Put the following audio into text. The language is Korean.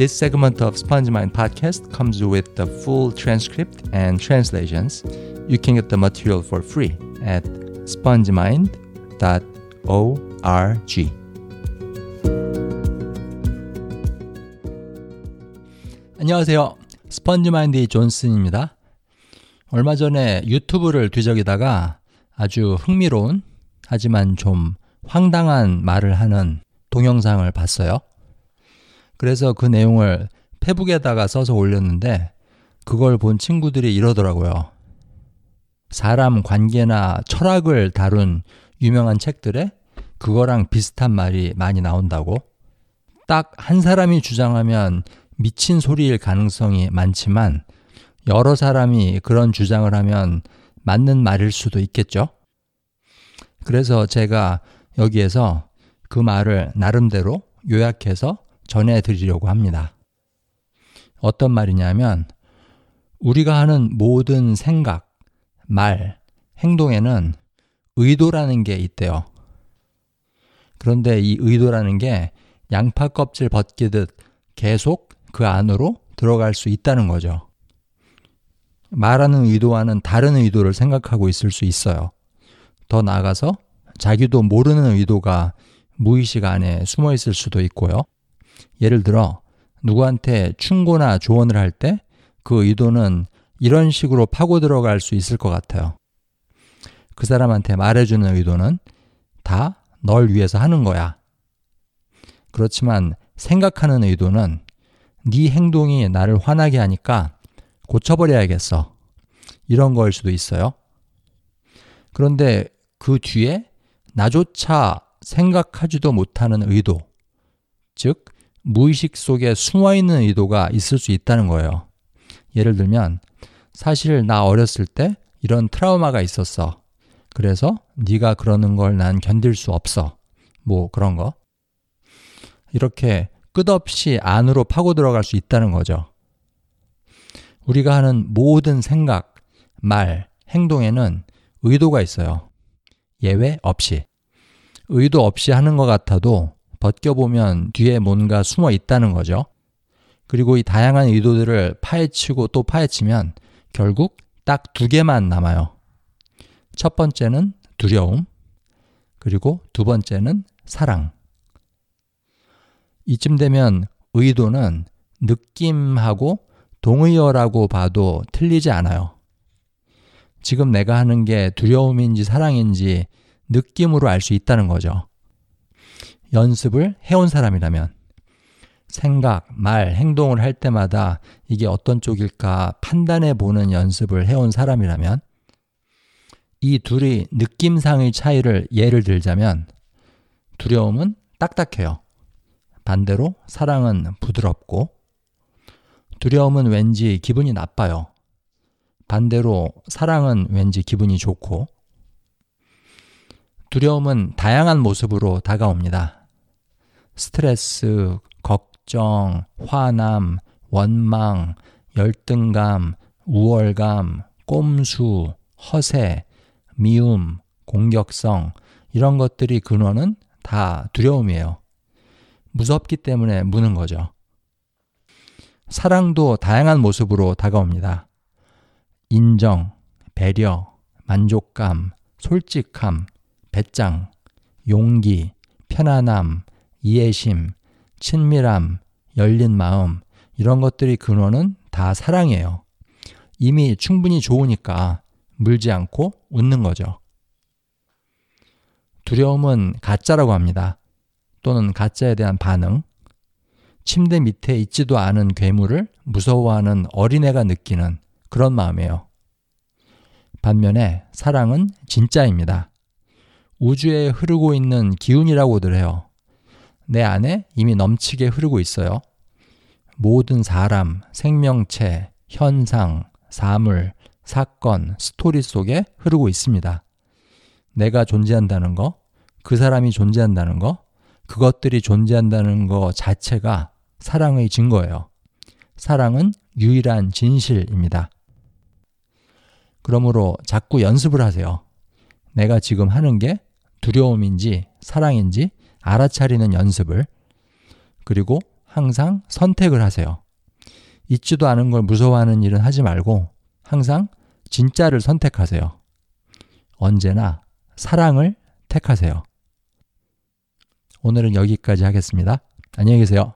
This segment of Sponge Mind podcast comes with the full transcript and translations. You can get the material for free at spongemind.org. 안녕하세요. 스펀지마인드의 존슨입니다. 얼마 전에 유튜브를 뒤적이다가 아주 흥미로운 하지만 좀 황당한 말을 하는 동영상을 봤어요. 그래서 그 내용을 페북에다가 써서 올렸는데 그걸 본 친구들이 이러더라고요. 사람 관계나 철학을 다룬 유명한 책들에 그거랑 비슷한 말이 많이 나온다고. 딱 한 사람이 주장하면 미친 소리일 가능성이 많지만 여러 사람이 그런 주장을 하면 맞는 말일 수도 있겠죠. 그래서 제가 여기에서 그 말을 나름대로 요약해서 전해드리려고 합니다. 어떤 말이냐면, 우리가 하는 모든 생각, 말, 행동에는 의도라는 게 있대요. 그런데 이 의도라는 게 양파 껍질 벗기듯 계속 그 안으로 들어갈 수 있다는 거죠. 말하는 의도와는 다른 의도를 생각하고 있을 수 있어요. 더 나아가서 자기도 모르는 의도가 무의식 안에 숨어 있을 수도 있고요. 예를 들어 누구한테 충고나 조언을 할 때 그 의도는 이런 식으로 파고 들어갈 수 있을 것 같아요. 그 사람한테 말해주는 의도는 다 널 위해서 하는 거야. 그렇지만 생각하는 의도는 네 행동이 나를 화나게 하니까 고쳐버려야겠어. 이런 거일 수도 있어요. 그런데 그 뒤에 나조차 생각하지도 못하는 의도, 즉, 무의식 속에 숨어 있는 의도가 있을 수 있다는 거예요. 예를 들면, 사실 나 어렸을 때 이런 트라우마가 있었어. 그래서 네가 그러는 걸 난 견딜 수 없어. 뭐 그런 거. 이렇게 끝없이 안으로 파고 들어갈 수 있다는 거죠. 우리가 하는 모든 생각, 말, 행동에는 의도가 있어요. 예외 없이. 의도 없이 하는 것 같아도 벗겨보면 뒤에 뭔가 숨어 있다는 거죠. 그리고 이 다양한 의도들을 파헤치고 또 파헤치면 결국 딱 두 개만 남아요. 첫 번째는 두려움, 그리고 두 번째는 사랑. 이쯤 되면 의도는 느낌하고 동의어라고 봐도 틀리지 않아요. 지금 내가 하는 게 두려움인지 사랑인지 느낌으로 알 수 있다는 거죠. 연습을 해온 사람이라면 생각, 말, 행동을 할 때마다 이게 어떤 쪽일까 판단해 보는 연습을 해온 사람이라면 이 둘이 느낌상의 차이를 예를 들자면 두려움은 딱딱해요. 반대로 사랑은 부드럽고 두려움은 왠지 기분이 나빠요. 반대로 사랑은 왠지 기분이 좋고 두려움은 다양한 모습으로 다가옵니다. 스트레스, 걱정, 화남, 원망, 열등감, 우월감, 꼼수, 허세, 미움, 공격성, 이런 것들이 근원은 다 두려움이에요. 무섭기 때문에 무는 거죠. 사랑도 다양한 모습으로 다가옵니다. 인정, 배려, 만족감, 솔직함, 배짱, 용기, 편안함, 이해심, 친밀함, 열린 마음, 이런 것들이 근원은 다 사랑이에요. 이미 충분히 좋으니까 물지 않고 웃는 거죠. 두려움은 가짜라고 합니다. 또는 가짜에 대한 반응. 침대 밑에 있지도 않은 괴물을 무서워하는 어린애가 느끼는 그런 마음이에요. 반면에 사랑은 진짜입니다. 우주에 흐르고 있는 기운이라고들 해요. 내 안에 이미 넘치게 흐르고 있어요. 모든 사람, 생명체, 현상, 사물, 사건, 스토리 속에 흐르고 있습니다. 내가 존재한다는 거, 그 사람이 존재한다는 거, 그것들이 존재한다는 거 자체가 사랑의 증거예요. 사랑은 유일한 진실입니다. 그러므로 자꾸 연습을 하세요. 내가 지금 하는 게 두려움인지 사랑인지 알아차리는 연습을 그리고 항상 선택을 하세요. 있지도 않은 걸 무서워하는 일은 하지 말고 항상 진짜를 선택하세요. 언제나 사랑을 택하세요. 오늘은 여기까지 하겠습니다. 안녕히 계세요.